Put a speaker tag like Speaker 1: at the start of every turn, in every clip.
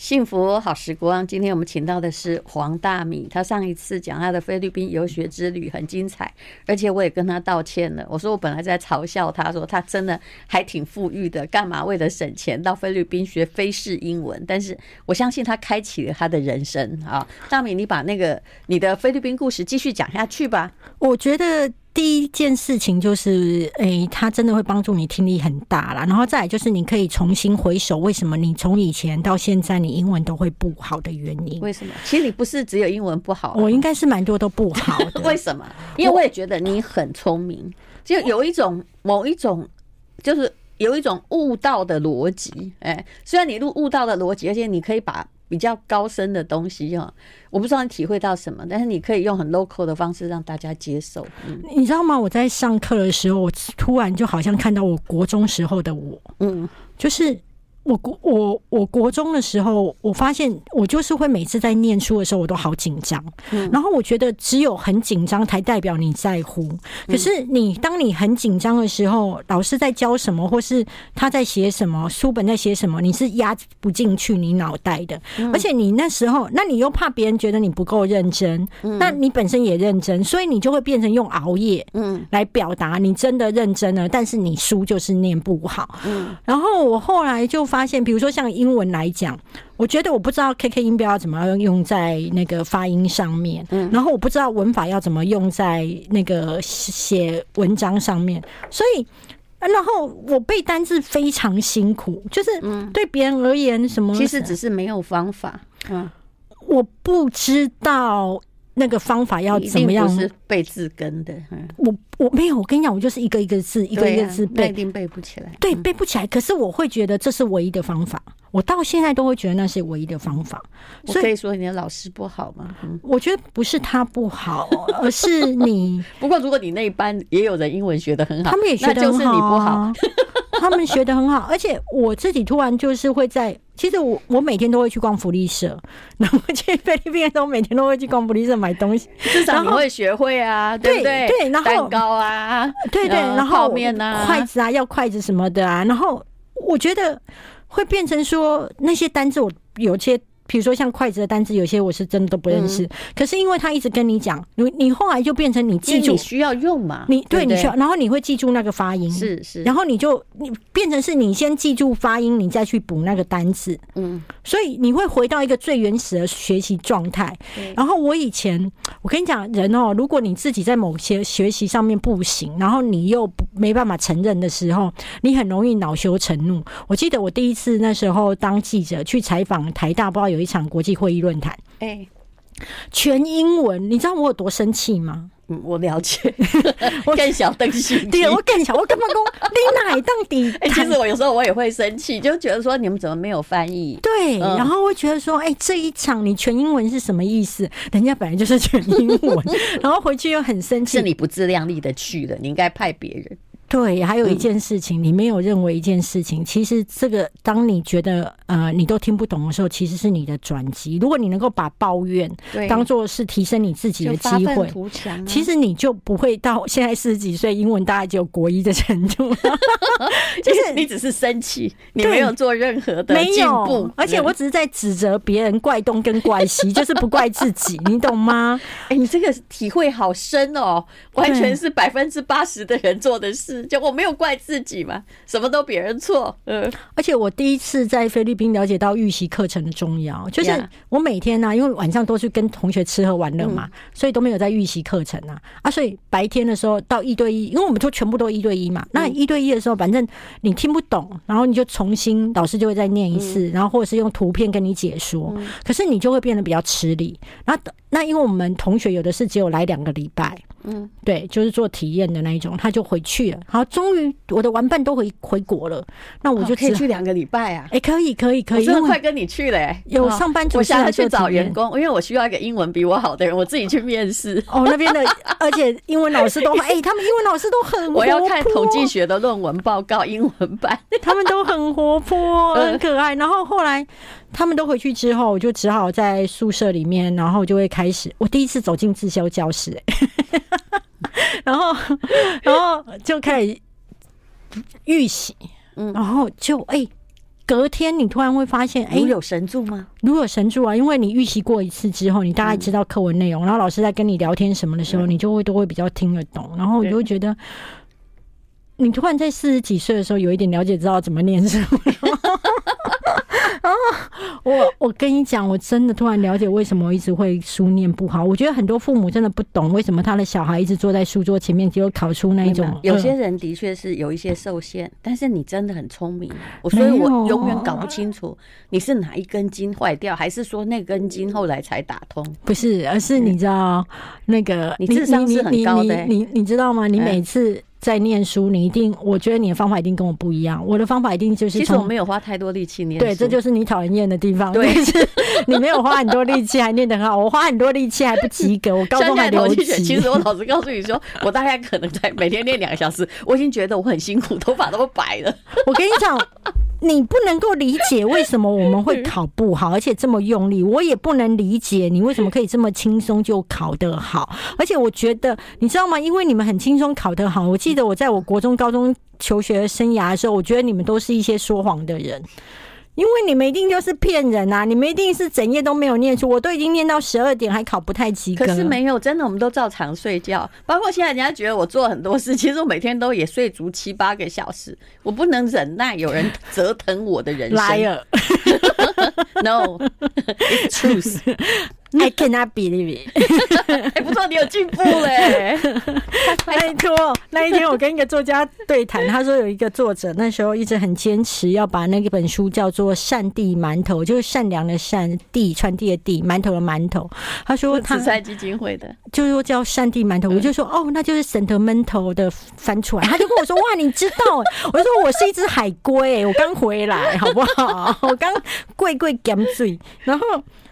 Speaker 1: 幸福好时光，今天我们请到的是黄大米。他上一次讲他的菲律宾游学之旅很精彩，而且我也跟他道歉了。我说我本来在嘲笑他，说他真的还挺富裕的，干嘛为了省钱到菲律宾学菲式英文？但是我相信他开启了他的人生啊。大米，你把那个你的菲律宾故事继续讲下去吧。
Speaker 2: 我觉得。第一件事情就是，诶、欸，它真的会帮助你听力很大啦。然后再来就是，你可以重新回首，为什么你从以前到现在你英文都会不好的原因？
Speaker 1: 为什么？其实你不是只有英文不好，
Speaker 2: 我应该是蛮多都不好的。
Speaker 1: 为什么？因为我也觉得你很聪明，就有一种某一种，就是有一种悟道的逻辑。哎，虽然你入悟道的逻辑，而且你可以把。比较高深的东西哈，我不知道你体会到什么，但是你可以用很 local 的方式让大家接受。嗯，
Speaker 2: 你知道吗？我在上课的时候，我突然就好像看到我国中时候的我，嗯，就是。我国我我国中的时候，我发现我就是会每次在念书的时候，我都好紧张。嗯，然后我觉得只有很紧张才代表你在乎。可是你当你很紧张的时候，老师在教什么，或是他在写什么，书本在写什么，你是压不进去你脑袋的。而且你那时候，那你又怕别人觉得你不够认真，那你本身也认真，所以你就会变成用熬夜，嗯，来表达你真的认真了，但是你书就是念不好。嗯，然后我后来就。发现，比如说像英文来讲，我觉得我不知道 KK 音标要怎么样用在那个发音上面，嗯，然后我不知道文法要怎么用在那个写文章上面，所以，然后我背单字非常辛苦，就是对别人而言，什么
Speaker 1: 其实只是没有方法，嗯，
Speaker 2: 我不知道。那个方法要怎么
Speaker 1: 样？是背字根的，嗯、
Speaker 2: 我我没有。我跟你讲，我就是一个一个字，啊、一个一个字背，
Speaker 1: 一定背不起来。
Speaker 2: 对，背不起来。可是我会觉得这是唯一的方法。我到现在都会觉得那是唯一的方法。
Speaker 1: 所以说你的老师不好吗？
Speaker 2: 嗯、我觉得不是他不好，而 是你。
Speaker 1: 不过如果你那一班也有人英文学的很好，
Speaker 2: 他们也学得很好，就是你不好。他们学的很好，而且我自己突然就是会在。其实我我每天都会去逛福利社，然后去菲律宾的时候，每天都会去逛福利社买东西。
Speaker 1: 至少你会学会啊，对不对？
Speaker 2: 对，然后
Speaker 1: 蛋糕啊，
Speaker 2: 对对，然后
Speaker 1: 泡面啊，
Speaker 2: 筷子啊，要筷子什么的啊。然后我觉得会变成说那些单子，我有些。比如说像筷子的单词，有些我是真的都不认识。嗯、可是因为他一直跟你讲，你你后来就变成你记住，
Speaker 1: 你需要用嘛？
Speaker 2: 你对，你需要，然后你会记住那个发音，
Speaker 1: 是是。
Speaker 2: 然后你就你变成是你先记住发音，你再去补那个单词。嗯，所以你会回到一个最原始的学习状态。然后我以前，我跟你讲，人哦，如果你自己在某些学习上面不行，然后你又没办法承认的时候，你很容易恼羞成怒。我记得我第一次那时候当记者去采访台大，不知道有。一场国际会议论坛，哎，全英文，你知道我有多生气吗？
Speaker 1: 嗯，我了解，我更小登心，
Speaker 2: 对，我更小，我根本讲 你哪到底？
Speaker 1: 哎，其实我有时候我也会生气，就觉得说你们怎么没有翻译？
Speaker 2: 对，然后会觉得说，哎，这一场你全英文是什么意思？人家本来就是全英文，然后回去又很生气，
Speaker 1: 是你不自量力的去了，你应该派别人。
Speaker 2: 对，还有一件事情，你没有认为一件事情，其实这个当你觉得呃你都听不懂的时候，其实是你的转机。如果你能够把抱怨当做是提升你自己的机会，其实你就不会到现在四十几岁，英文大概只有国一的程度。
Speaker 1: 就是你只是生气，你没有做任何的进步，
Speaker 2: 而且我只是在指责别人怪东跟怪西，就是不怪自己，你懂吗？
Speaker 1: 哎，你这个体会好深哦，完全是百分之八十的人做的事。就我没有怪自己嘛，什么都别人错。嗯，
Speaker 2: 而且我第一次在菲律宾了解到预习课程的重要，就是我每天呢、啊，因为晚上都是跟同学吃喝玩乐嘛，所以都没有在预习课程啊啊，所以白天的时候到一对一，因为我们都全部都一对一嘛，那一对一的时候，反正你听不懂，然后你就重新老师就会再念一次，然后或者是用图片跟你解说，可是你就会变得比较吃力。然后那因为我们同学有的是只有来两个礼拜。嗯，对，就是做体验的那一种，他就回去了。好，终于我的玩伴都回回国了，那我就、哦、
Speaker 1: 可以去两个礼拜啊！
Speaker 2: 哎、欸，可以，可以，可以，
Speaker 1: 我快跟你去了、欸。
Speaker 2: 有上班族，
Speaker 1: 我现在去找员工，因为我需要一个英文比我好的人，我自己去面试。
Speaker 2: 哦，那边的，而且英文老师都，哎、欸，他们英文老师都很，
Speaker 1: 我要看统计学的论文报告，英文版，
Speaker 2: 他们都很活泼，很可爱。然后后来他们都回去之后，我就只好在宿舍里面，然后就会开始，我第一次走进自修教室、欸，然后，然后就开始预习，嗯，然后就哎、欸，隔天你突然会发现，哎、
Speaker 1: 有神助吗？
Speaker 2: 如有神助啊！因为你预习过一次之后，你大概知道课文内容，然后老师在跟你聊天什么的时候，你就会都会比较听得懂，然后你就会觉得，你突然在四十几岁的时候，有一点了解，知道怎么念书。啊！我我跟你讲，我真的突然了解为什么我一直会书念不好。我觉得很多父母真的不懂为什么他的小孩一直坐在书桌前面，结果考出那一种。
Speaker 1: 有些人的确是有一些受限，但是你真的很聪明，我所以我永远搞不清楚你是哪一根筋坏掉，还是说那根筋后来才打通？
Speaker 2: 不是，而是你知道那个
Speaker 1: 你智商是很高的，
Speaker 2: 你你你知道吗？你每次。在念书，你一定，我觉得你的方法一定跟我不一样。我的方法一定就是，
Speaker 1: 其实我没有花太多力气念书。
Speaker 2: 对，这就是你讨人厌的地方。对，是你没有花很多力气还念得很好，我花很多力气还不及格，我高中还留级。
Speaker 1: 其实我老实告诉你说，我大概可能在每天练两个小时，我已经觉得我很辛苦，头发都白了。
Speaker 2: 我跟你讲。你不能够理解为什么我们会考不好，而且这么用力。我也不能理解你为什么可以这么轻松就考得好。而且我觉得，你知道吗？因为你们很轻松考得好。我记得我在我国中、高中求学生涯的时候，我觉得你们都是一些说谎的人。因为你们一定就是骗人啊！你们一定是整夜都没有念书，我都已经念到十二点还考不太及格。
Speaker 1: 可是没有，真的，我们都照常睡觉。包括现在人家觉得我做很多事，其实我每天都也睡足七八个小时。我不能忍耐有人折腾我的人生。No，it's truth。
Speaker 2: I cannot believe it。
Speaker 1: 还 不错，你有进步嘞！
Speaker 2: 拜托，那一天我跟一个作家对谈，他说有一个作者那时候一直很坚持要把那本书叫做《善地馒头》，就是善良的善，地传递的地，馒头的馒头。他说他
Speaker 1: 慈善基金会的，
Speaker 2: 就是说叫善地馒头。我就说哦，那就是 sentimental 的翻出来。他就跟我说哇，你知道？我就说我是一只海龟，我刚回来，好不好？我刚贵贵减罪，然后。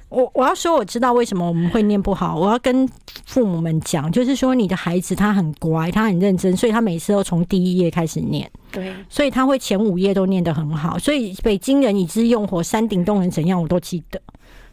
Speaker 2: 我我要说，我知道为什么我们会念不好。我要跟父母们讲，就是说你的孩子他很乖，他很认真，所以他每次都从第一页开始念。
Speaker 1: 对，
Speaker 2: 所以他会前五页都念得很好。所以北京人已知用火，山顶洞人怎样，我都记得。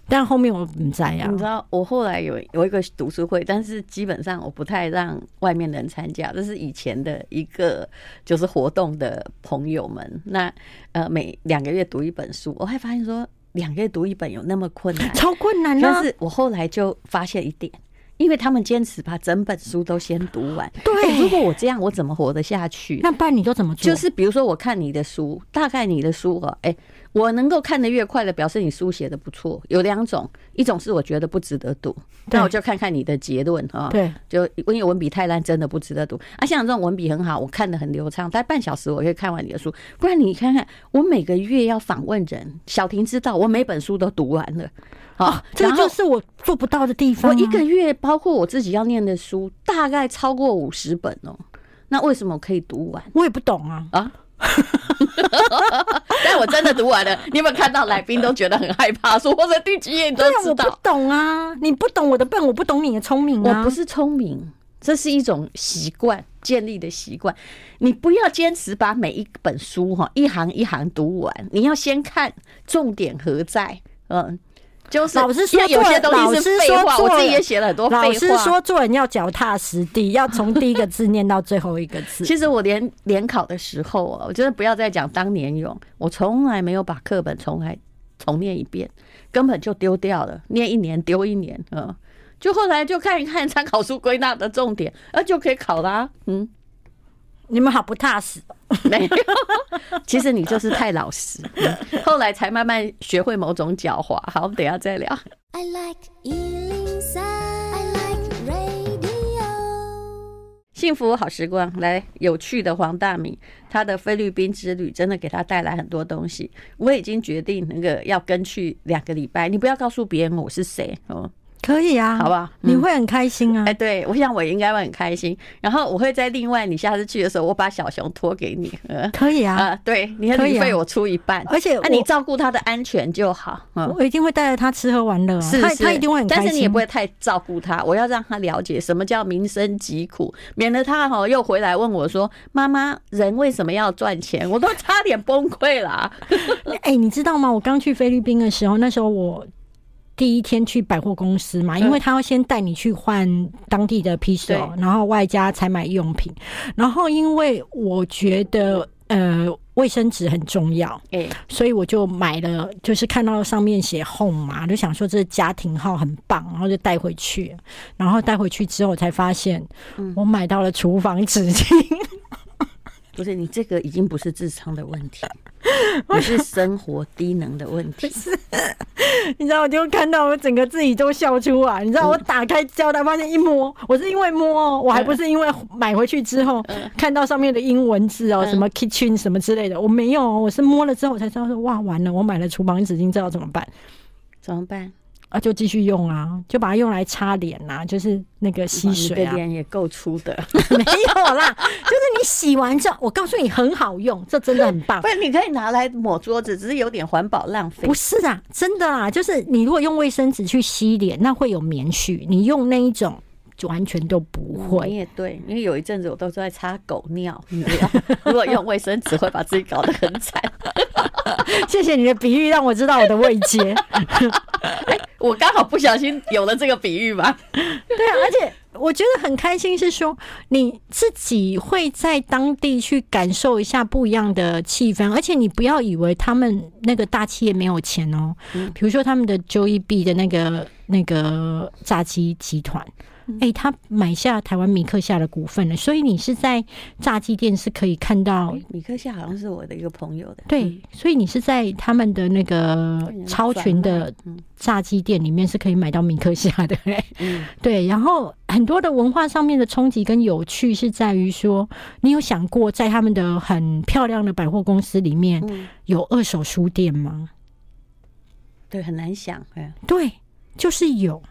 Speaker 2: 但后面我不在呀。
Speaker 1: 你知道，我后来有有一个读书会，但是基本上我不太让外面人参加。这是以前的一个就是活动的朋友们。那呃，每两个月读一本书，我还发现说。两个月读一本有那么困难？
Speaker 2: 超困难的。
Speaker 1: 但是我后来就发现一点，因为他们坚持把整本书都先读完。
Speaker 2: 对，
Speaker 1: 欸，如果我这样，我怎么活得下去？
Speaker 2: 那不然你都怎么做？
Speaker 1: 就是比如说，我看你的书，大概你的书哦，哎。我能够看得越快的，表示你书写的不错。有两种，一种是我觉得不值得读，那我就看看你的结论啊。对，就因为文笔太烂，真的不值得读。啊，像这种文笔很好，我看得很流畅，大概半小时我可以看完你的书。不然你看看，我每个月要访问人，小婷知道我每本书都读完了啊，
Speaker 2: 这就是我做不到的地方。
Speaker 1: 我一个月包括我自己要念的书，大概超过五十本哦。那为什么我可以读完？
Speaker 2: 我也不懂啊啊。
Speaker 1: 但我真的读完了，你有没有看到来宾都觉得很害怕？说我在第几页你都知道？
Speaker 2: 我不懂啊，你不懂我的笨，我不懂你的聪明啊。
Speaker 1: 我不是聪明，这是一种习惯建立的习惯。你不要坚持把每一本书哈一行一行读完，你要先看重点何在，嗯。就是
Speaker 2: 老师说，有些东西是废话，
Speaker 1: 我自己也写了很多废话。老
Speaker 2: 师说，做人要脚踏实地，要从第一个字念到最后一个字。
Speaker 1: 其实我连联考的时候啊，我真的不要再讲当年勇，我从来没有把课本重来重念一遍，根本就丢掉了，念一年丢一年，嗯，就后来就看一看参考书归纳的重点，啊，就可以考啦，嗯。
Speaker 2: 你们好不踏实，
Speaker 1: 没有，其实你就是太老实，后来才慢慢学会某种狡猾。好，我们等一下再聊。I like 103, I like radio。幸福好时光，来有趣的黄大米，他的菲律宾之旅真的给他带来很多东西。我已经决定那个要跟去两个礼拜，你不要告诉别人我是谁哦。
Speaker 2: 可以啊，
Speaker 1: 好不好？
Speaker 2: 你会很开心啊？
Speaker 1: 哎，对，我想我应该会很开心。然后我会在另外，你下次去的时候，我把小熊托给你。
Speaker 2: 可以啊，
Speaker 1: 啊，对，你的旅费我出一半，
Speaker 2: 而且
Speaker 1: 那你照顾他的安全就好。
Speaker 2: 嗯我一定会带着他吃喝玩乐，
Speaker 1: 是
Speaker 2: 他他一定会很开心。
Speaker 1: 但是你也不会太照顾他，我要让他了解什么叫民生疾苦，免得他哈又回来问我说：“妈妈，人为什么要赚钱？”我都差点崩溃了。
Speaker 2: 哎，你知道吗？我刚去菲律宾的时候，那时候我。第一天去百货公司嘛，因为他要先带你去换当地的披索，然后外加采买用品。然后因为我觉得呃卫生纸很重要，哎，所以我就买了，就是看到上面写 home 嘛，就想说这家庭号很棒，然后就带回去。然后带回去之后才发现，我买到了厨房纸巾。
Speaker 1: 不是你这个已经不是智商的问题，你是生活低能的问题。
Speaker 2: 你知道，我就看到我整个自己都笑出来。你知道，我打开胶带，发现一摸，我是因为摸，我还不是因为买回去之后看到上面的英文字哦，什么 kitchen 什么之类的，我没有，我是摸了之后我才知道说，哇，完了，我买了厨房纸巾，知道怎么办？
Speaker 1: 怎么办？
Speaker 2: 啊，就继续用啊，就把它用来擦脸呐，就是那个吸水啊。
Speaker 1: 脸也够粗的，
Speaker 2: 没有啦，就是你洗完之后，我告诉你很好用，这真的很棒。
Speaker 1: 不是，你可以拿来抹桌子，只是有点环保浪费。
Speaker 2: 不是啊，真的啊，就是你如果用卫生纸去吸脸，那会有棉絮，你用那一种。就完全都不会，
Speaker 1: 你也对，因为有一阵子我都是在擦狗尿，你知道，如果用卫生纸会把自己搞得很惨。
Speaker 2: 谢谢你的比喻，让我知道我的位阶。
Speaker 1: 哎，我刚好不小心有了这个比喻吧。
Speaker 2: 对啊，而且我觉得很开心，是说你自己会在当地去感受一下不一样的气氛，而且你不要以为他们那个大企业没有钱哦，比如说他们的 Jollibee 的那个那个炸鸡集团。哎、欸，他买下台湾米克夏的股份了，所以你是在炸鸡店是可以看到、欸、
Speaker 1: 米克夏好像是我的一个朋友的，
Speaker 2: 对，所以你是在他们的那个超群的炸鸡店里面是可以买到米克夏的、欸，嗯，对。然后很多的文化上面的冲击跟有趣是在于说，你有想过在他们的很漂亮的百货公司里面有二手书店吗？
Speaker 1: 对，很难想，哎，
Speaker 2: 对，就是有。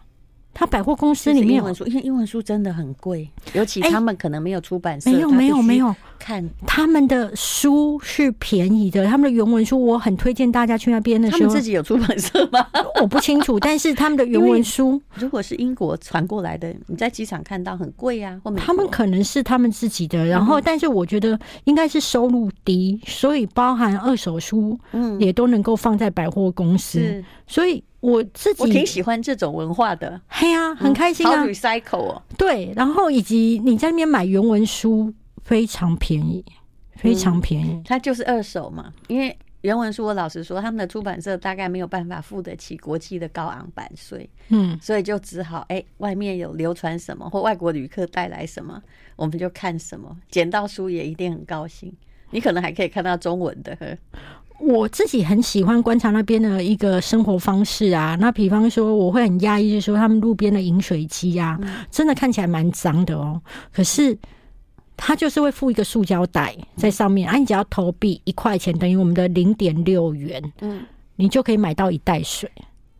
Speaker 2: 他百货公司里面
Speaker 1: 英文书，因为英文书真的很贵，尤其他们可能没有出版社。
Speaker 2: 没有没有没有，
Speaker 1: 看
Speaker 2: 他们的书是便宜的，他们的原文书我很推荐大家去那边的时候。
Speaker 1: 他们自己有出版社吗？
Speaker 2: 我不清楚，但是他们的原文书，
Speaker 1: 如果是英国传过来的，你在机场看到很贵呀。
Speaker 2: 他们可能是他们自己的，然后但是我觉得应该是收入低，所以包含二手书，嗯，也都能够放在百货公司，所以。我自己我
Speaker 1: 挺喜欢这种文化的，
Speaker 2: 嘿呀，很开心啊。
Speaker 1: 好 recycle 哦，
Speaker 2: 对，然后以及你在那边买原文书非常便宜，非常便宜，
Speaker 1: 它就是二手嘛。因为原文书，我老实说，他们的出版社大概没有办法付得起国际的高昂版税，嗯，所以就只好哎，外面有流传什么或外国旅客带来什么，我们就看什么。捡到书也一定很高兴，你可能还可以看到中文的。
Speaker 2: 我自己很喜欢观察那边的一个生活方式啊，那比方说我会很压抑，就是说他们路边的饮水机啊，真的看起来蛮脏的哦。可是他就是会附一个塑胶袋在上面，啊，你只要投币一块钱，等于我们的零点六元，嗯，你就可以买到一袋水。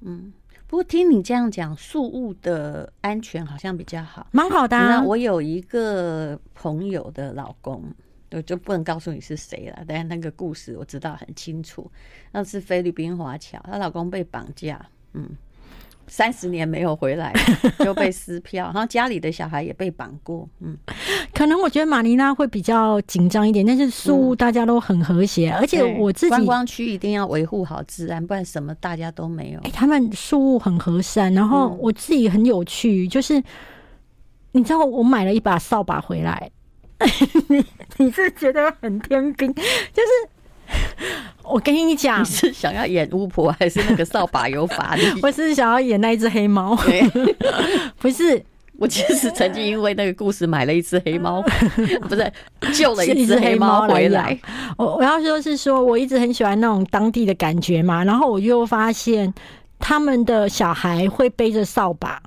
Speaker 1: 嗯，不过听你这样讲，树物的安全好像比较好，
Speaker 2: 蛮好的啊。
Speaker 1: 我有一个朋友的老公。我就不能告诉你是谁了，但是那个故事我知道很清楚。那是菲律宾华侨，她老公被绑架，嗯，三十年没有回来 就被撕票，然后家里的小孩也被绑过，嗯。
Speaker 2: 可能我觉得马尼拉会比较紧张一点，但是宿务大家都很和谐，而且我自己观
Speaker 1: 光区一定要维护好治安，不然什么大家都没有。
Speaker 2: 欸，他们宿务很和善，然后我自己很有趣，就是你知道我买了一把扫把回来。你 你是觉得很天兵？就是我跟你讲，
Speaker 1: 你是想要演巫婆，还是那个扫把有法力？
Speaker 2: 我是想要演那一只黑猫。不是，
Speaker 1: 我其实曾经因为那个故事买了一只黑猫，不是救了一只黑猫回来。
Speaker 2: 我我要说是说，我一直很喜欢那种当地的感觉嘛。然后我又发现他们的小孩会背着扫把。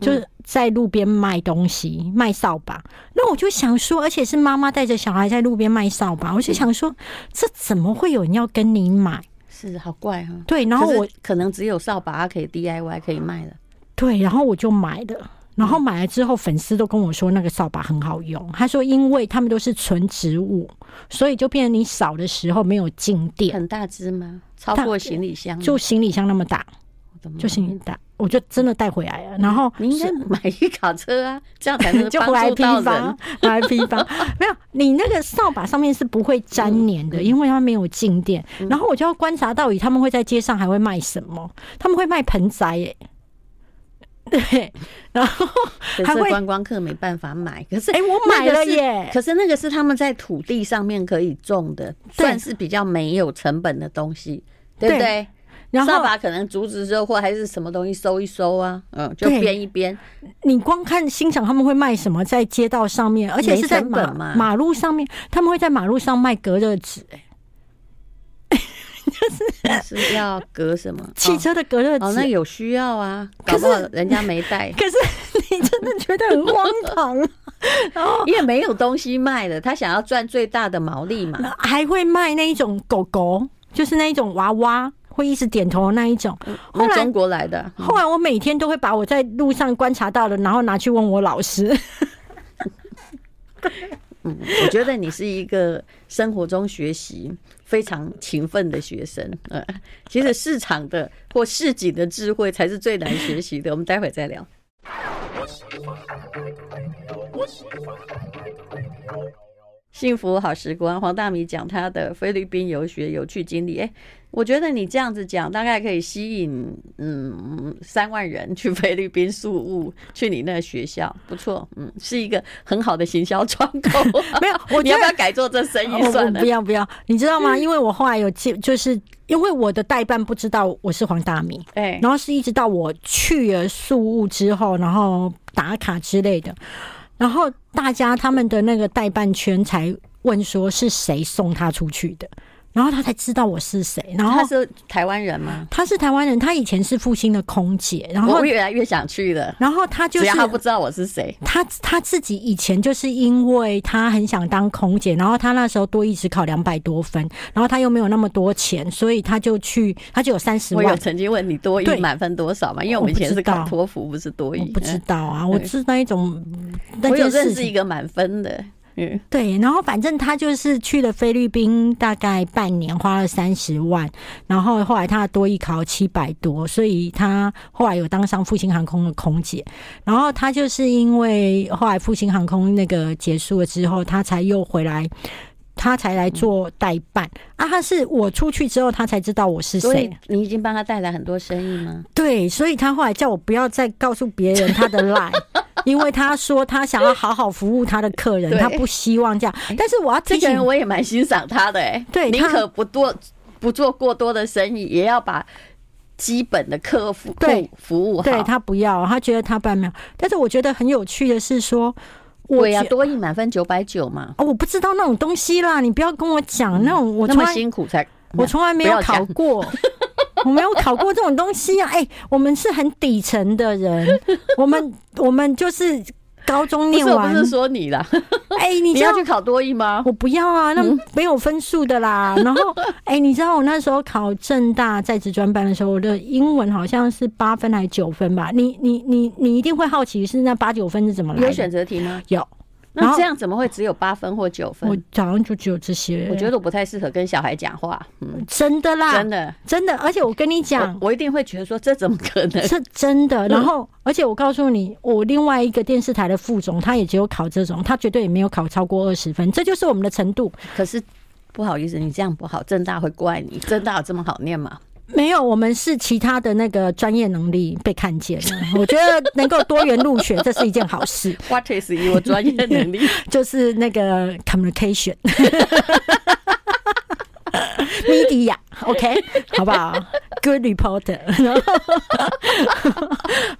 Speaker 2: 就是在路边卖东西，卖扫把。那我就想说，而且是妈妈带着小孩在路边卖扫把，我就想说，这怎么会有人要跟你买？
Speaker 1: 是好怪哈。
Speaker 2: 对，然后我
Speaker 1: 可能只有扫把可以 DIY 可以卖的。
Speaker 2: 对，然后我就买了。然后买了之后，粉丝都跟我说那个扫把很好用。他说，因为他们都是纯植物，所以就变成你扫的时候没有静电。
Speaker 1: 很大只吗？超过行李箱？
Speaker 2: 就行李箱那么大，就行李大，我就真的带回来了。然后
Speaker 1: 你应该买一卡车啊，这样才能就回来批发，
Speaker 2: 回来批发。没有，你那个扫把上面是不会粘黏的，因为它没有静电。然后我就要观察到底他们会在街上还会卖什么？他们会卖盆栽耶。对，然后还会
Speaker 1: 观光客没办法买，可是
Speaker 2: 哎，我买了耶！
Speaker 1: 可是那个是他们在土地上面可以种的，算是比较没有成本的东西，对不对？然后扫把可能竹子之后或还是什么东西收一收啊，嗯，就编一编。
Speaker 2: 你光看欣赏他们会卖什么，在街道上面，而且是在马马路上面，他们会在马路上卖隔热纸，哎。
Speaker 1: 就 是是要隔什么
Speaker 2: 汽车的隔热纸？
Speaker 1: 哦，那有需要啊，搞不好人家没带。
Speaker 2: 可是你真的觉得很荒唐，然后
Speaker 1: 因为没有东西卖了，他想要赚最大的毛利嘛。
Speaker 2: 还会卖那一种狗狗，就是那一种娃娃，会一直点头的那一种。
Speaker 1: 后来中国来的，
Speaker 2: 后来我每天都会把我在路上观察到的，然后拿去问我老师。
Speaker 1: 嗯，我觉得你是一个生活中学习非常勤奋的学生。呃，其实市场的或市井的智慧才是最难学习的。我们待会再聊。幸福好时光，黄大米讲他的菲律宾游学有趣经历。哎，我觉得你这样子讲，大概可以吸引嗯三万人去菲律宾宿务，去你那个学校，不错，嗯，是一个很好的行销窗口。
Speaker 2: 没有，我
Speaker 1: 你要不要改做这生意算了？
Speaker 2: 不要不要，你知道吗？因为我后来有接，就是因为我的代办不知道我是黄大米，哎，然后是一直到我去了宿务之后，然后打卡之类的。然后大家他们的那个代办圈才问说是谁送他出去的。然后他才知道我是谁。然后
Speaker 1: 他是台湾人吗？
Speaker 2: 他是台湾人，他以前是复兴的空姐。然后
Speaker 1: 我越来越想去了。
Speaker 2: 然后他就是
Speaker 1: 他不知道我是谁。
Speaker 2: 他他自己以前就是因为他很想当空姐，然后他那时候多益只考两百多分，然后他又没有那么多钱，所以他就去，他就有三十万。
Speaker 1: 我有曾经问你多一满分多少嘛？因为我们以前是考托福，不是多
Speaker 2: 一。不知道啊，我是那一种。
Speaker 1: 我有认识一个满分的。
Speaker 2: 嗯，对，然后反正他就是去了菲律宾，大概半年，花了三十万，然后后来他的多艺考七百多，所以他后来有当上复兴航空的空姐，然后他就是因为后来复兴航空那个结束了之后，他才又回来。他才来做代办啊！他是我出去之后，他才知道我是谁。
Speaker 1: 你已经帮他带来很多生意吗？
Speaker 2: 对，所以他后来叫我不要再告诉别人他的 line，因为他说他想要好好服务他的客人，他不希望这样。但是我要提醒，
Speaker 1: 我也蛮欣赏他的哎，对，宁可不多不做过多的生意，也要把基本的客服对服务。
Speaker 2: 对，他不要，他觉得他办没有。但是我觉得很有趣的是说。
Speaker 1: 我呀，多一满分九百九嘛。
Speaker 2: 哦，我不知道那种东西啦，你不要跟我讲那种。我那么
Speaker 1: 辛苦才，
Speaker 2: 我从来没有考过，我没有考过这种东西啊。哎，我们是很底层的人，我们我们就是。高中念完
Speaker 1: 不是说你啦，
Speaker 2: 哎，你
Speaker 1: 你要去考多艺吗？
Speaker 2: 我不要啊，那没有分数的啦。然后，哎，你知道我那时候考正大在职专班的时候，我的英文好像是八分还是九分吧？你你你你一定会好奇是那八九分是怎么来的？
Speaker 1: 有选择题吗？
Speaker 2: 有。
Speaker 1: 那这样怎么会只有八分或九分？
Speaker 2: 我早上就只有这些。
Speaker 1: 我觉得我不太适合跟小孩讲话。
Speaker 2: 嗯，真的啦，
Speaker 1: 真的
Speaker 2: 真的。而且我跟你讲，
Speaker 1: 我一定会觉得说，这怎么可能？
Speaker 2: 是真的。然后，而且我告诉你，我另外一个电视台的副总，他也只有考这种，他绝对也没有考超过二十分。这就是我们的程度。
Speaker 1: 可是不好意思，你这样不好，政大会怪你。政大有这么好念吗？
Speaker 2: 没有，我们是其他的那个专业能力被看见了。我觉得能够多元入学，这是一件好事。
Speaker 1: What is your 专业能力？
Speaker 2: 就是那个 communication media，OK，好不好？Good reporter。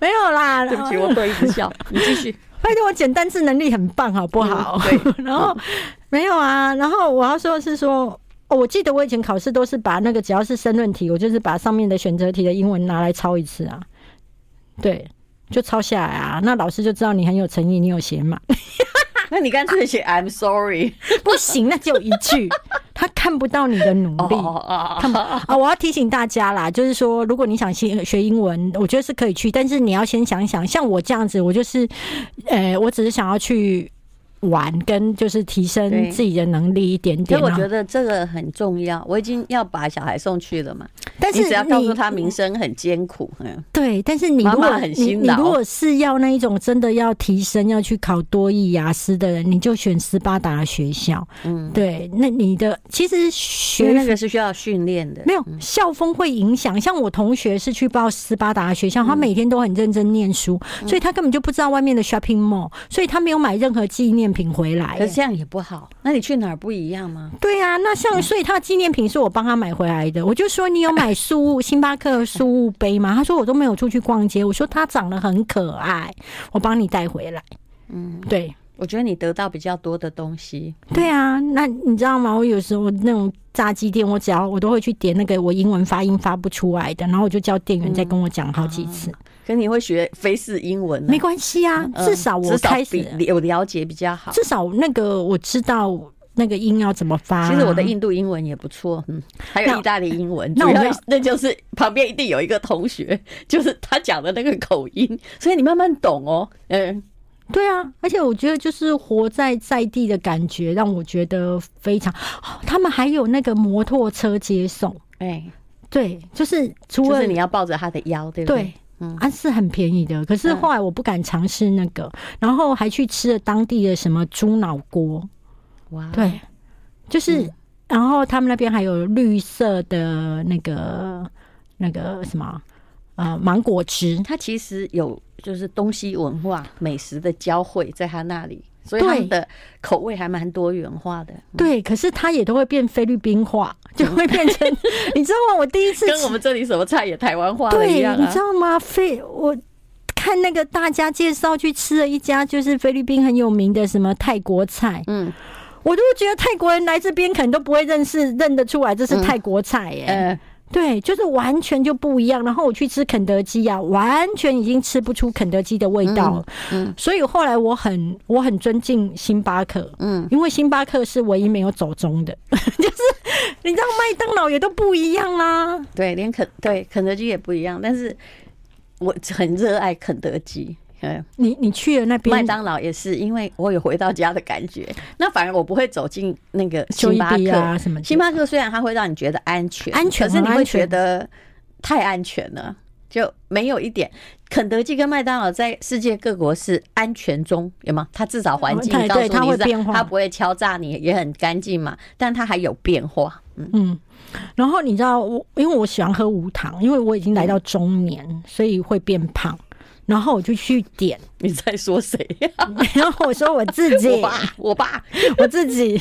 Speaker 2: 没有啦，
Speaker 1: 对不起，我多一直笑。你继续。
Speaker 2: 拜托，我简单字能力很棒，好不好？对。然后没有啊，然后我要说的是说。哦，我记得我以前考试都是把那个只要是申论题，我就是把上面的选择题的英文拿来抄一次啊，对，就抄下来啊，那老师就知道你很有诚意，你有写满。
Speaker 1: 那你干脆写 I'm sorry，
Speaker 2: 不行，那只有一句，他看不到你的努力。看不啊！我要提醒大家啦，就是说，如果你想学学英文，我觉得是可以去，但是你要先想想，像我这样子，我就是，呃，我只是想要去。玩跟就是提升自己的能力一点点，
Speaker 1: 所以我觉得这个很重要。我已经要把小孩送去了嘛，但是你只要告诉他名声很艰苦，嗯，
Speaker 2: 对。但是你如果你你如果是要那一种真的要提升要去考多益雅思的人，你就选斯巴达的学校。嗯，对。那你的其实学
Speaker 1: 那个是需要训练的，
Speaker 2: 没有校风会影响。像我同学是去报斯巴达的学校，他每天都很认真念书，所以他根本就不知道外面的 shopping mall，所以他没有买任何纪念品回来，
Speaker 1: 可是这样也不好。那你去哪儿不一样吗？
Speaker 2: 对呀、啊，那像所以他纪念品是我帮他买回来的。我就说，你有买书星巴克书物杯吗？他说我都没有出去逛街。我说他长得很可爱，我帮你带回来。嗯，对，
Speaker 1: 我觉得你得到比较多的东西。
Speaker 2: 对啊，那你知道吗？我有时候那种炸鸡店，我只要我都会去点那个我英文发音发不出来的，然后我就叫店员再跟我讲好几次。嗯
Speaker 1: 可你会学菲式英文，
Speaker 2: 没关系啊，至少我开始
Speaker 1: 有了解比较好。
Speaker 2: 至少那个我知道那个音要怎么发。
Speaker 1: 其实我的印度英文也不错，嗯，还有意大利英文。那我们那就是旁边一定有一个同学，就是他讲的那个口音，所以你慢慢懂哦。嗯，
Speaker 2: 对啊，而且我觉得就是活在在地的感觉，让我觉得非常。他们还有那个摩托车接送，哎，对，就是除了
Speaker 1: 你要抱着他的腰，对不对？
Speaker 2: 嗯，啊，是很便宜的，可是后来我不敢尝试那个，然后还去吃了当地的什么猪脑锅。哇，对，就是，然后他们那边还有绿色的那个那个什么呃芒果汁，
Speaker 1: 它其实有就是东西文化美食的交汇在他那里。所以他们的口味还蛮多元化的，
Speaker 2: 对。可是它也都会变菲律宾化，就会变成，你知道吗？我第一次
Speaker 1: 跟我们这里什么菜也台湾化了一
Speaker 2: 样你知道吗？菲，我看那个大家介绍去吃了一家，就是菲律宾很有名的什么泰国菜，嗯，我都觉得泰国人来这边可能都不会认识认得出来这是泰国菜耶。嗯对，就是完全就不一样。然后我去吃肯德基啊，完全已经吃不出肯德基的味道。嗯，嗯，所以后来我很我很尊敬星巴克，嗯，因为星巴克是唯一没有走中的，就是你知道麦当劳也都不一样啦。
Speaker 1: 对，连肯对肯德基也不一样，但是我很热爱肯德基。嗯，
Speaker 2: 你你去了那边，
Speaker 1: 麦当劳也是，因为我有回到家的感觉。那反而我不会走进那个星巴克啊什么。星巴克虽然它会让你觉得安全，
Speaker 2: 安全，
Speaker 1: 可是你会觉得太安全了，就没有一点。肯德基跟麦当劳在世界各国是安全中，有吗？它至少环境告诉你，它会变化，它不会敲诈你，也很干净嘛。但它还有变化，嗯嗯。
Speaker 2: 然后你知道我，因为我喜欢喝无糖，因为我已经来到中年，所以会变胖。然后我就去点，
Speaker 1: 你在说谁呀？
Speaker 2: 然后我说我自己，
Speaker 1: 我爸，我爸，
Speaker 2: 我自己。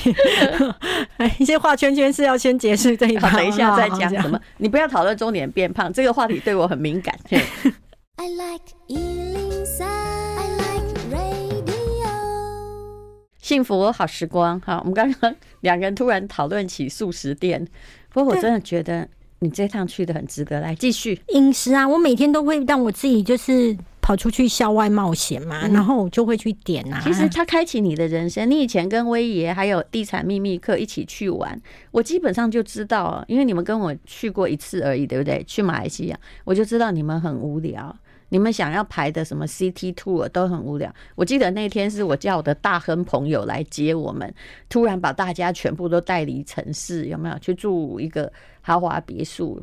Speaker 2: 哎，一些画圈圈是要先结束这一趴，
Speaker 1: 等一下再讲什么？你不要讨论中年变胖这个话题，对我很敏感。I like 幸福好时光，好，我们刚刚两个人突然讨论起素食店，不过我真的觉得你这趟去的很值得。来继续
Speaker 2: 饮食啊，我每天都会让我自己就是。跑出去校外冒险嘛，然后我就会去点啊。
Speaker 1: 其实他开启你的人生。你以前跟威爷还有地产秘密课一起去玩，我基本上就知道，因为你们跟我去过一次而已，对不对？去马来西亚，我就知道你们很无聊。你们想要排的什么 City Tour 都很无聊。我记得那天是我叫我的大亨朋友来接我们，突然把大家全部都带离城市，有没有？去住一个豪华别墅。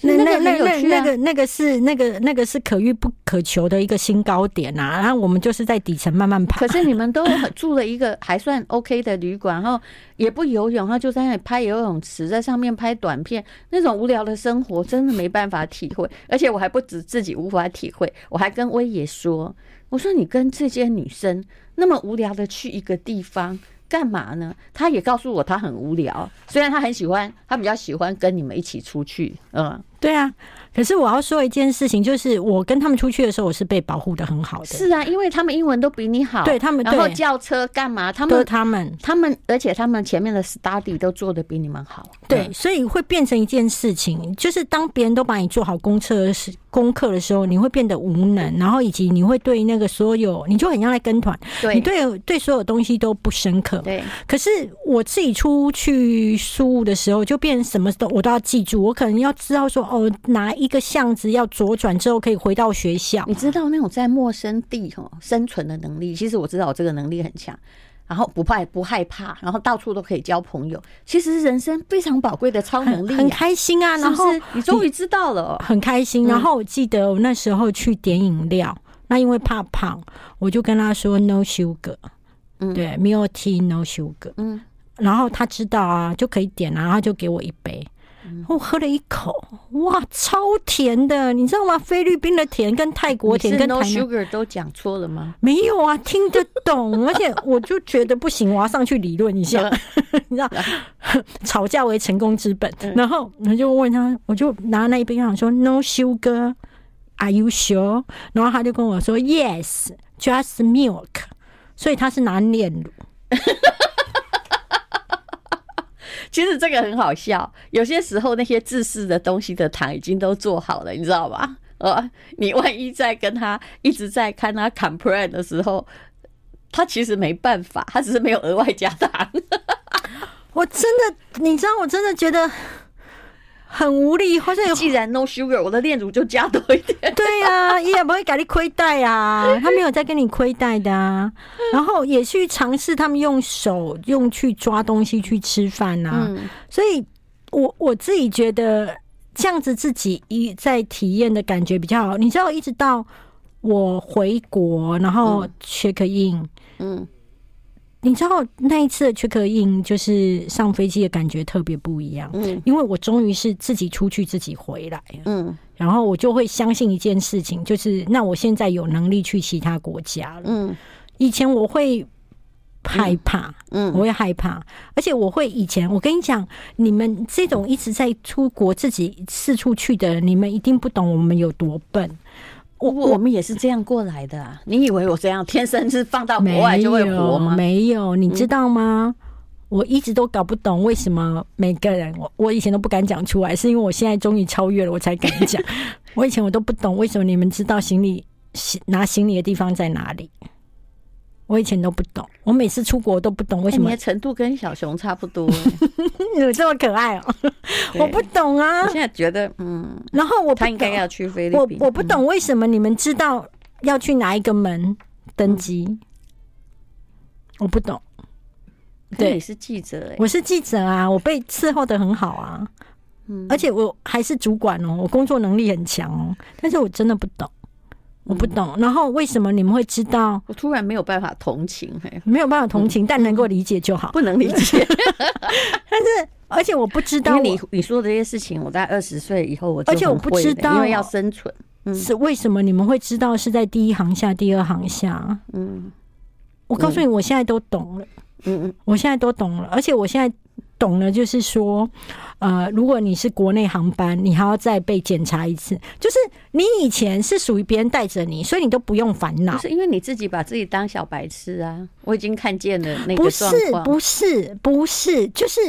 Speaker 2: 那那那那那个那个是那个那个是可遇不可求的一个新高点啊！然后我们就是在底层慢慢爬。
Speaker 1: 可是你们都住了一个还算 OK 的旅馆，然后也不游泳，然后就在那里拍游泳池，在上面拍短片，那种无聊的生活真的没办法体会。而且我还不止自己无法体会，我还跟威爷说：“我说你跟这些女生那么无聊的去一个地方。”干嘛呢？他也告诉我他很无聊，虽然他很喜欢，他比较喜欢跟你们一起出去。嗯，
Speaker 2: 对啊。可是我要说一件事情，就是我跟他们出去的时候，我是被保护的很好的。
Speaker 1: 是啊，因为他们英文都比你好，
Speaker 2: 对他们，
Speaker 1: 然后叫车干嘛？他们
Speaker 2: 他们
Speaker 1: 他们，而且他们前面的 study 都做的比你们好。
Speaker 2: 对，所以会变成一件事情，就是当别人都把你做好公车时功课的时候，你会变得无能，然后以及你会对那个所有，你就很像在跟团，
Speaker 1: 对，
Speaker 2: 你对对所有东西都不深刻。
Speaker 1: 对，
Speaker 2: 可是我自己出去输入的时候，就变成什么都我都要记住，我可能要知道说哦，哪一个巷子要左转之后可以回到学校。
Speaker 1: 你知道那种在陌生地哦生存的能力，其实我知道我这个能力很强。然后不怕不害怕，然后到处都可以交朋友，其实是人生非常宝贵的超能力，啊，
Speaker 2: 很开心啊！然后
Speaker 1: 你终于知道了，
Speaker 2: 很开心。然后我记得我那时候去点饮料，嗯、那因为怕胖，我就跟他说 no sugar，嗯，对，milk tea no sugar，嗯，然后他知道啊，就可以点啊，然后他就给我一杯。我喝了一口，哇，超甜的，你知道吗？菲律宾的甜跟泰国甜跟
Speaker 1: no sugar 都讲错了吗？
Speaker 2: 没有啊，听得懂，而且我就觉得不行，我要上去理论一下，你知道，吵架为成功之本。然后我就问他，我就拿那一杯，想说 no sugar，Are you sure？然后他就跟我说 Yes，just milk。所以他是拿炼乳。
Speaker 1: 其实这个很好笑，有些时候那些自私的东西的糖已经都做好了，你知道吧？呃，你万一在跟他一直在看他 complain 的时候，他其实没办法，他只是没有额外加糖。
Speaker 2: 我真的，你知道，我真的觉得。很无力，或者
Speaker 1: 既然 no sugar，我的炼乳就加多一点。
Speaker 2: 对呀、啊，也不会给你亏待啊，他没有在跟你亏待的啊。然后也去尝试他们用手用去抓东西去吃饭啊。嗯、所以我我自己觉得这样子自己一在体验的感觉比较好。你知道，一直到我回国，然后 check in，嗯。你知道那一次的 check in 就是上飞机的感觉特别不一样，嗯，因为我终于是自己出去自己回来，嗯，然后我就会相信一件事情，就是那我现在有能力去其他国家了，嗯，以前我会害怕，嗯，我会害怕，而且我会以前我跟你讲，你们这种一直在出国自己四处去的人，你们一定不懂我们有多笨。
Speaker 1: 我我们也是这样过来的啊！你以为我这样天生是放到国外就会活吗？
Speaker 2: 没有，你知道吗？我一直都搞不懂为什么每个人，我我以前都不敢讲出来，是因为我现在终于超越了，我才敢讲。我以前我都不懂为什么你们知道行李拿行李的地方在哪里。我以前都不懂，我每次出国都不懂为什么。
Speaker 1: 你的程度跟小熊差不多，
Speaker 2: 有这么可爱哦？我不懂啊！
Speaker 1: 我现在觉得，嗯，
Speaker 2: 然后我
Speaker 1: 他应该要去菲律宾。
Speaker 2: 我我不懂为什么你们知道要去哪一个门登机？我不懂。对，
Speaker 1: 你是记者哎，
Speaker 2: 我是记者啊，我被伺候的很好啊，嗯，而且我还是主管哦，我工作能力很强哦，但是我真的不懂。我不懂，然后为什么你们会知道？
Speaker 1: 我突然没有办法同情，
Speaker 2: 没有办法同情，但能够理解就好。
Speaker 1: 不能理解，
Speaker 2: 但是而且我不知道，
Speaker 1: 你你说的这些事情，我在二十岁以后我
Speaker 2: 而且我不知道，
Speaker 1: 因为要生存，
Speaker 2: 是为什么你们会知道是在第一行下、第二行下？嗯，我告诉你，我现在都懂了。嗯嗯，我现在都懂了，而且我现在。懂了，就是说，呃，如果你是国内航班，你还要再被检查一次。就是你以前是属于别人带着你，所以你都不用烦恼。
Speaker 1: 是因为你自己把自己当小白痴啊！我已经看见了那个状况。
Speaker 2: 不是，不是，不是，就是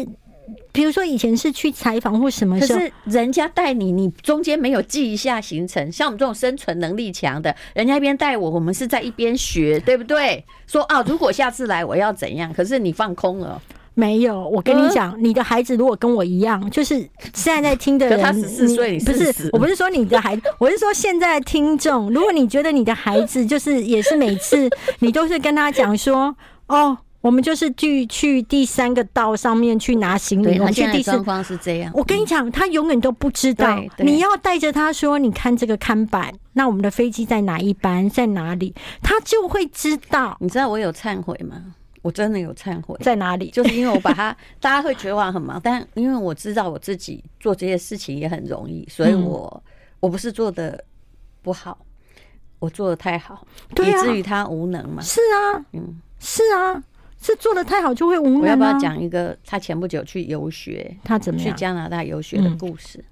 Speaker 2: 比如说以前是去采访或什么时候，
Speaker 1: 可是人家带你，你中间没有记一下行程。像我们这种生存能力强的，人家一边带我，我们是在一边学，对不对？说啊，如果下次来我要怎样？可是你放空了。
Speaker 2: 没有，我跟你讲，嗯、你的孩子如果跟我一样，就是现在在听的人，
Speaker 1: 他十四岁，
Speaker 2: 不是，我不是说你的孩子，我是说现在的听众，如果你觉得你的孩子就是也是每次 你都是跟他讲说，哦，我们就是去去第三个道上面去拿行李，我们去第四。状
Speaker 1: 况是这样，
Speaker 2: 我跟你讲，他永远都不知道，你要带着他说，你看这个看板，那我们的飞机在哪一班，在哪里，他就会知道。
Speaker 1: 你知道我有忏悔吗？我真的有忏悔，
Speaker 2: 在哪里？
Speaker 1: 就是因为我把它，大家会觉得我很忙，但因为我知道我自己做这些事情也很容易，所以我我不是做的不好，我做的太好，以至于他无能嘛。
Speaker 2: 是啊，嗯，是啊，是做的太好就会无能。我
Speaker 1: 要不要讲一个他前不久去游学，
Speaker 2: 他怎么样？
Speaker 1: 去加拿大游学的故事？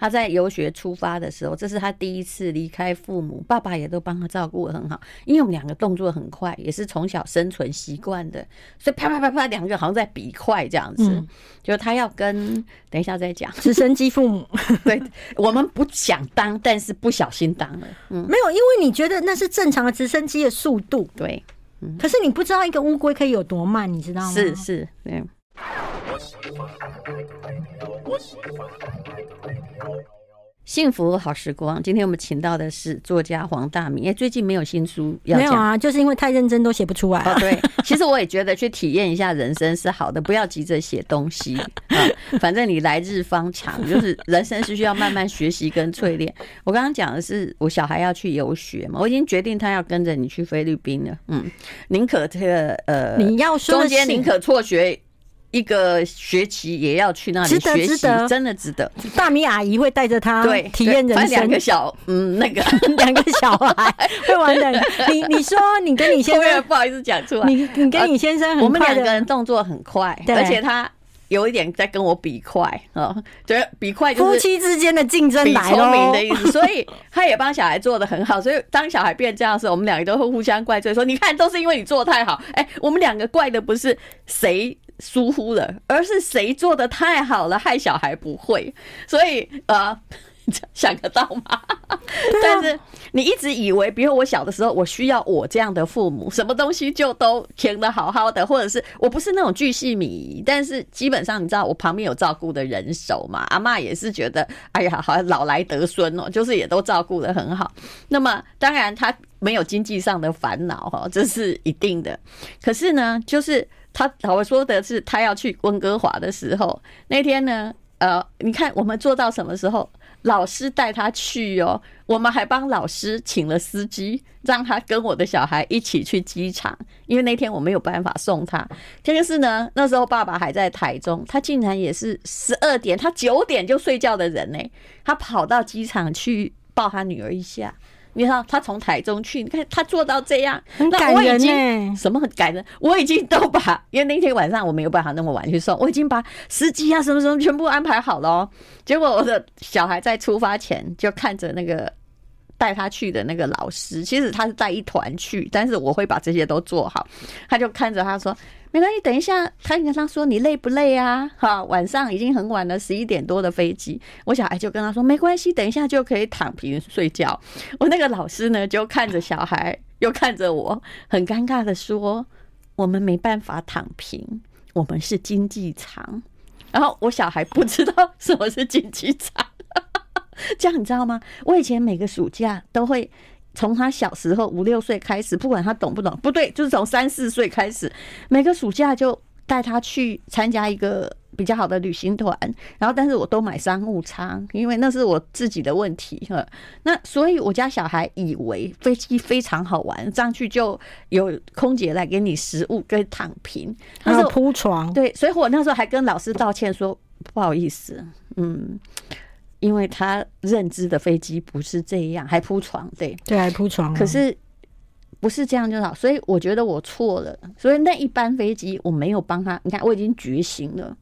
Speaker 1: 他在游学出发的时候，这是他第一次离开父母，爸爸也都帮他照顾得很好，因为我们两个动作很快，也是从小生存习惯的，所以啪啪啪啪，两个好像在比快这样子。嗯、就他要跟，等一下再讲
Speaker 2: 直升机父母，
Speaker 1: 对，我们不想当，但是不小心当了。嗯，
Speaker 2: 没有，因为你觉得那是正常的直升机的速度，
Speaker 1: 对，
Speaker 2: 嗯，可是你不知道一个乌龟可以有多慢，你知道吗？
Speaker 1: 是是，对。幸福好时光，今天我们请到的是作家黄大米。哎，最近没有新书要讲，
Speaker 2: 没有啊，就是因为太认真都写不出来。
Speaker 1: 哦，对，其实我也觉得去体验一下人生是好的，不要急着写东西 啊。反正你来日方长，就是人生是需要慢慢学习跟淬炼。我刚刚讲的是我小孩要去游学嘛，我已经决定他要跟着你去菲律宾了。嗯，宁可这个呃，
Speaker 2: 你要说
Speaker 1: 中间宁可辍学。一个学期也要去那里学习，真的值得。
Speaker 2: 大米阿姨会带着他对体验人生。
Speaker 1: 两个小嗯，那个
Speaker 2: 两个小孩 会玩的。你你说你跟你先生
Speaker 1: 不好意思讲出来，
Speaker 2: 你你跟你先生很快，
Speaker 1: 我们两个人动作很快，而且他有一点在跟我比快啊，觉得比快就是
Speaker 2: 夫妻之间的竞争，来
Speaker 1: 聪明的意思。所以他也帮小孩做的很好。所以当小孩变这样的时候，我们两个都会互相怪罪，说你看都是因为你做的太好。哎，我们两个怪的不是谁。疏忽了，而是谁做的太好了，害小孩不会。所以呃，想得到吗？但是你一直以为，比如我小的时候，我需要我这样的父母，什么东西就都填的好好的，或者是我不是那种巨细靡遗，但是基本上你知道，我旁边有照顾的人手嘛。阿嬷也是觉得，哎呀，好像老来得孙哦，就是也都照顾的很好。那么当然他没有经济上的烦恼哈，这是一定的。可是呢，就是。他我说的是，他要去温哥华的时候，那天呢，呃，你看我们做到什么时候？老师带他去哦，我们还帮老师请了司机，让他跟我的小孩一起去机场，因为那天我没有办法送他。这个是呢，那时候爸爸还在台中，他竟然也是十二点，他九点就睡觉的人呢，他跑到机场去抱他女儿一下。你看他从台中去，你看他做到这样，
Speaker 2: 很感人呢。
Speaker 1: 什么很感人？我已经都把，因为那天晚上我没有办法那么晚去送，我已经把司机啊什么什么全部安排好了哦。结果我的小孩在出发前就看着那个带他去的那个老师，其实他是带一团去，但是我会把这些都做好。他就看着他说。没关系，等一下，他跟他说，你累不累啊？哈，晚上已经很晚了，十一点多的飞机。我小孩就跟他说，没关系，等一下就可以躺平睡觉。我那个老师呢，就看着小孩，又看着我，很尴尬的说，我们没办法躺平，我们是经济舱。然后我小孩不知道什么是经济舱，这样你知道吗？我以前每个暑假都会。从他小时候五六岁开始，不管他懂不懂，不对，就是从三四岁开始，每个暑假就带他去参加一个比较好的旅行团，然后但是我都买商务舱，因为那是我自己的问题哈。那所以我家小孩以为飞机非常好玩，上去就有空姐来给你食物跟躺平，
Speaker 2: 还有铺床。
Speaker 1: 对，所以我那时候还跟老师道歉说不好意思，嗯。因为他认知的飞机不是这样，还铺床，对
Speaker 2: 对，还铺床。
Speaker 1: 可是不是这样就好，所以我觉得我错了。所以那一班飞机我没有帮他，你看我已经觉醒了，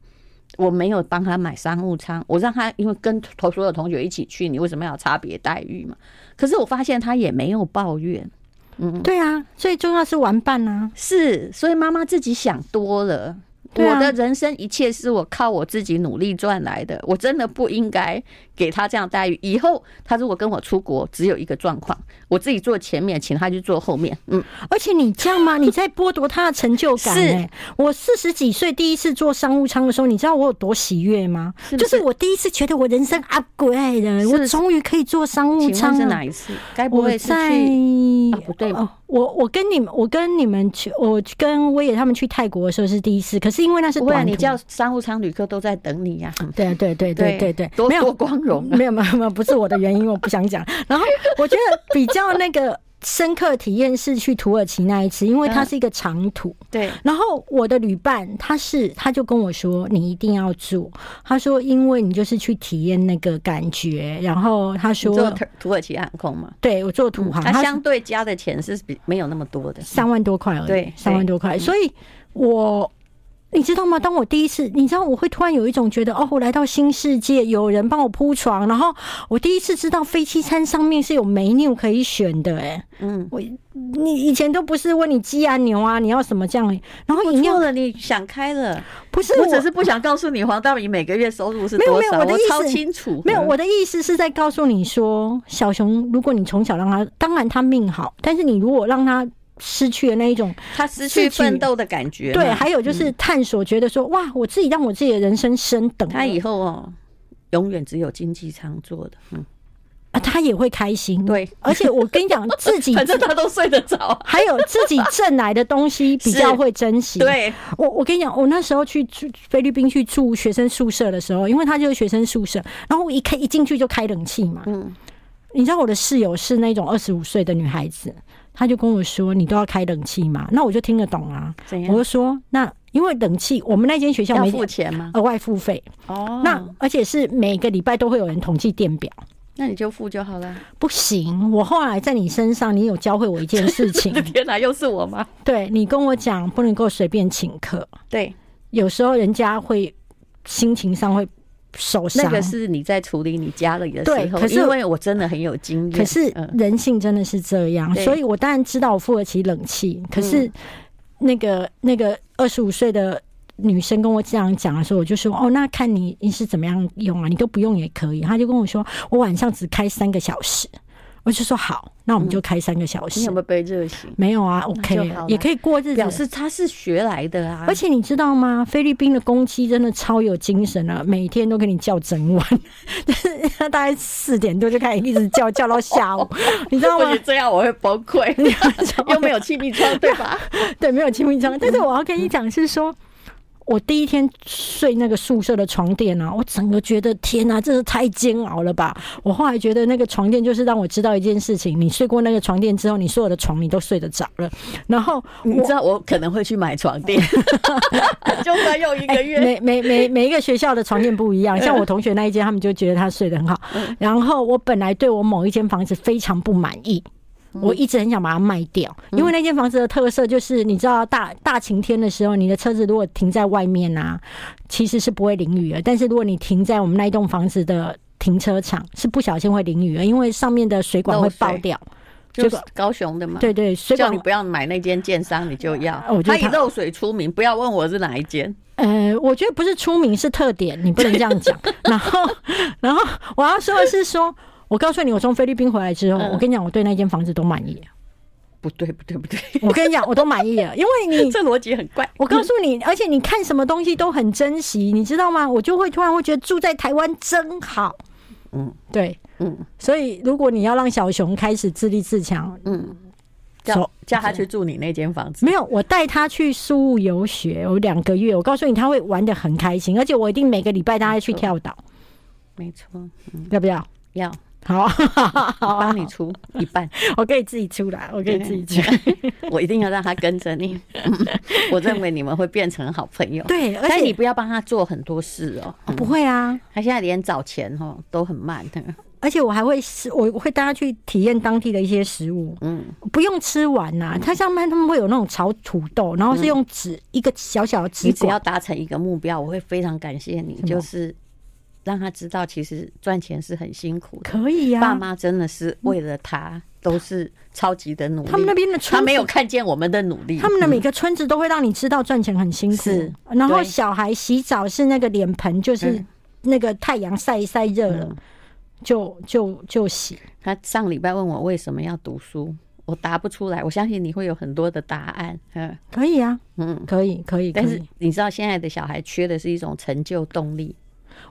Speaker 1: 我没有帮他买商务舱，我让他因为跟所有同学一起去，你为什么要差别待遇嘛？可是我发现他也没有抱怨，嗯，
Speaker 2: 对啊，所以重要是玩伴啊，
Speaker 1: 是，所以妈妈自己想多了。我的人生一切是我靠我自己努力赚来的，我真的不应该给他这样待遇。以后他如果跟我出国，只有一个状况，我自己坐前面，请他去坐后面。嗯，
Speaker 2: 而且你这样吗？你在剥夺他的成就感。是，我四十几岁第一次坐商务舱的时候，你知道我有多喜悦吗？就是我第一次觉得我人生 upgrade 了，我终于可以坐商务舱了。
Speaker 1: 是哪一次？该不会是去？不对哦，
Speaker 2: 我我跟你们，我跟你们去，我跟威爷他们去泰国的时候是第一次，可是。因为那是短途，
Speaker 1: 你叫商务舱旅客都在等你呀。
Speaker 2: 对对对对对对，
Speaker 1: 多多光荣。
Speaker 2: 没有没有没有，不是我的原因，我不想讲。然后我觉得比较那个深刻体验是去土耳其那一次，因为它是一个长途。
Speaker 1: 对。
Speaker 2: 然后我的旅伴他是他就跟我说，你一定要坐。他说，因为你就是去体验那个感觉。然后他说，
Speaker 1: 坐土耳其航空嘛。
Speaker 2: 对，我坐土航，
Speaker 1: 它相对加的钱是比没有那么多的，
Speaker 2: 三万多块而已。对，三万多块。所以我。你知道吗？当我第一次，你知道我会突然有一种觉得，哦，我来到新世界，有人帮我铺床，然后我第一次知道飞机餐上面是有 menu 可以选的，哎，嗯，我你以前都不是问你鸡啊牛啊，你要什么这样，然后饮料
Speaker 1: 了，你想开了，
Speaker 2: 不是，
Speaker 1: 我只是不想告诉你黄大米每个月收入是多少，没有我的意思，我超清楚，
Speaker 2: 没有，我的意思是在告诉你说，小熊，如果你从小让他，当然他命好，但是你如果让他。失去了那一种
Speaker 1: 他失去奋斗的感觉，
Speaker 2: 对，还有就是探索，觉得说、嗯、哇，我自己让我自己的人生升等。
Speaker 1: 他以后哦，永远只有经济舱做的，嗯
Speaker 2: 啊，他也会开心。
Speaker 1: 对，
Speaker 2: 而且我跟你讲，自己
Speaker 1: 反正他都睡得着，
Speaker 2: 还有自己挣来的东西比 较会珍惜。
Speaker 1: 对，
Speaker 2: 我我跟你讲，我那时候去住菲律宾去住学生宿舍的时候，因为他就是学生宿舍，然后我一开一进去就开冷气嘛，嗯，你知道我的室友是那种二十五岁的女孩子。他就跟我说：“你都要开冷气嘛？”那我就听得懂啊。我就说：“那因为冷气，我们那间学校没
Speaker 1: 付钱吗？
Speaker 2: 额外付费哦。那而且是每个礼拜都会有人统计电表，
Speaker 1: 那你就付就好了。
Speaker 2: 不行，我后来在你身上，你有教会我一件事情。
Speaker 1: 天哪，又是我吗？
Speaker 2: 对，你跟我讲不能够随便请客。
Speaker 1: 对，
Speaker 2: 有时候人家会心情上会。手上
Speaker 1: 那个是你在处理你家里的时候，可是因为我真的很有经验。
Speaker 2: 可是人性真的是这样，嗯、所以我当然知道我付得起冷气。可是那个那个二十五岁的女生跟我这样讲的时候，我就说：“哦，那看你你是怎么样用啊？你都不用也可以。”她就跟我说：“我晚上只开三个小时。”我就说好，那我们就开三个小时。
Speaker 1: 你有没有被热醒？
Speaker 2: 没有啊，OK，也可以过日子。
Speaker 1: 表示他是学来的啊。
Speaker 2: 而且你知道吗？菲律宾的公鸡真的超有精神啊，每天都给你叫整晚，他 大概四点多就开始一直叫，叫到下午，你知道吗？
Speaker 1: 这样我会崩溃，又没有气密窗，对吧？
Speaker 2: 对，没有气密窗。但是我要跟你讲是说。我第一天睡那个宿舍的床垫啊，我整个觉得天哪，这是太煎熬了吧！我后来觉得那个床垫就是让我知道一件事情：你睡过那个床垫之后，你所有的床你都睡得着了。然后
Speaker 1: 你知道我可能会去买床垫，就算用一个月。
Speaker 2: 每每每每一个学校的床垫不一样，像我同学那一间，他们就觉得他睡得很好。然后我本来对我某一间房子非常不满意。我一直很想把它卖掉，因为那间房子的特色就是，你知道大大晴天的时候，你的车子如果停在外面啊，其实是不会淋雨的。但是如果你停在我们那一栋房子的停车场，是不小心会淋雨的，因为上面的水管会爆掉。
Speaker 1: 就是高雄的嘛？
Speaker 2: 对对，水管
Speaker 1: 叫你不要买那间建商，你就要。他以漏水出名，不要问我是哪一间。
Speaker 2: 呃，我觉得不是出名，是特点，你不能这样讲。然后，然后我要说的是说。我告诉你，我从菲律宾回来之后，嗯、我跟你讲，我对那间房子都满意。
Speaker 1: 不对，不对，不对！
Speaker 2: 我跟你讲，我都满意了，因为你
Speaker 1: 这逻辑很怪。
Speaker 2: 我告诉你，而且你看什么东西都很珍惜，你知道吗？我就会突然会觉得住在台湾真好。嗯，对，嗯。所以如果你要让小熊开始自立自强，嗯，
Speaker 1: 叫叫他去住你那间房子。
Speaker 2: 没有，我带他去苏务游学，有两个月。我告诉你，他会玩的很开心，而且我一定每个礼拜带他去跳岛。
Speaker 1: 没错，嗯，
Speaker 2: 要不要？
Speaker 1: 要。
Speaker 2: 好，好，
Speaker 1: 帮你出一半，
Speaker 2: 我可以自己出来，我可以自己出，
Speaker 1: 我一定要让他跟着你。我认为你们会变成好朋友。
Speaker 2: 对，而且
Speaker 1: 但你不要帮他做很多事哦。
Speaker 2: 不会啊，
Speaker 1: 他现在连找钱哦都很慢的。
Speaker 2: 而且我还会我会带他去体验当地的一些食物。嗯，不用吃完呐，他上班他们会有那种炒土豆，然后是用纸一个小小的纸。
Speaker 1: 你只要达成一个目标，我会非常感谢你，就是。让他知道，其实赚钱是很辛苦的。
Speaker 2: 可以呀，
Speaker 1: 爸妈真的是为了他，都是超级的努力。
Speaker 2: 他们那边的村子，
Speaker 1: 他没有看见我们的努力。
Speaker 2: 他们的每个村子都会让你知道赚钱很辛苦。是，然后小孩洗澡是那个脸盆，就是那个太阳晒一晒热了，就就就洗。
Speaker 1: 他上礼拜问我为什么要读书，我答不出来。我相信你会有很多的答案。嗯，
Speaker 2: 可以啊，嗯，可以可以。
Speaker 1: 但是你知道，现在的小孩缺的是一种成就动力。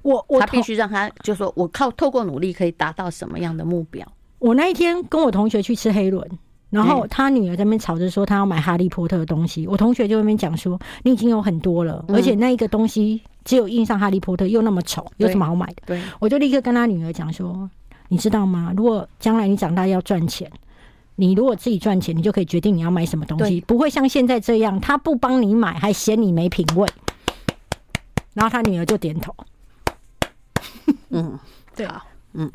Speaker 2: 我我
Speaker 1: 他必须让他就说，我靠透过努力可以达到什么样的目标？
Speaker 2: 我那一天跟我同学去吃黑轮，然后他女儿在那边吵着说他要买哈利波特的东西，我同学就在那边讲说，你已经有很多了，而且那一个东西只有印上哈利波特又那么丑，有什么好买的？对，我就立刻跟他女儿讲说，你知道吗？如果将来你长大要赚钱，你如果自己赚钱，你就可以决定你要买什么东西，不会像现在这样，他不帮你买，还嫌你没品味。然后他女儿就点头。
Speaker 1: 嗯，对啊，嗯，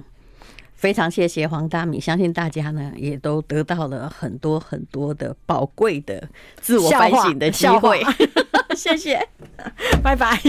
Speaker 1: 非常谢谢黄大米，相信大家呢也都得到了很多很多的宝贵的自我反省的机会。谢谢，
Speaker 2: 拜拜。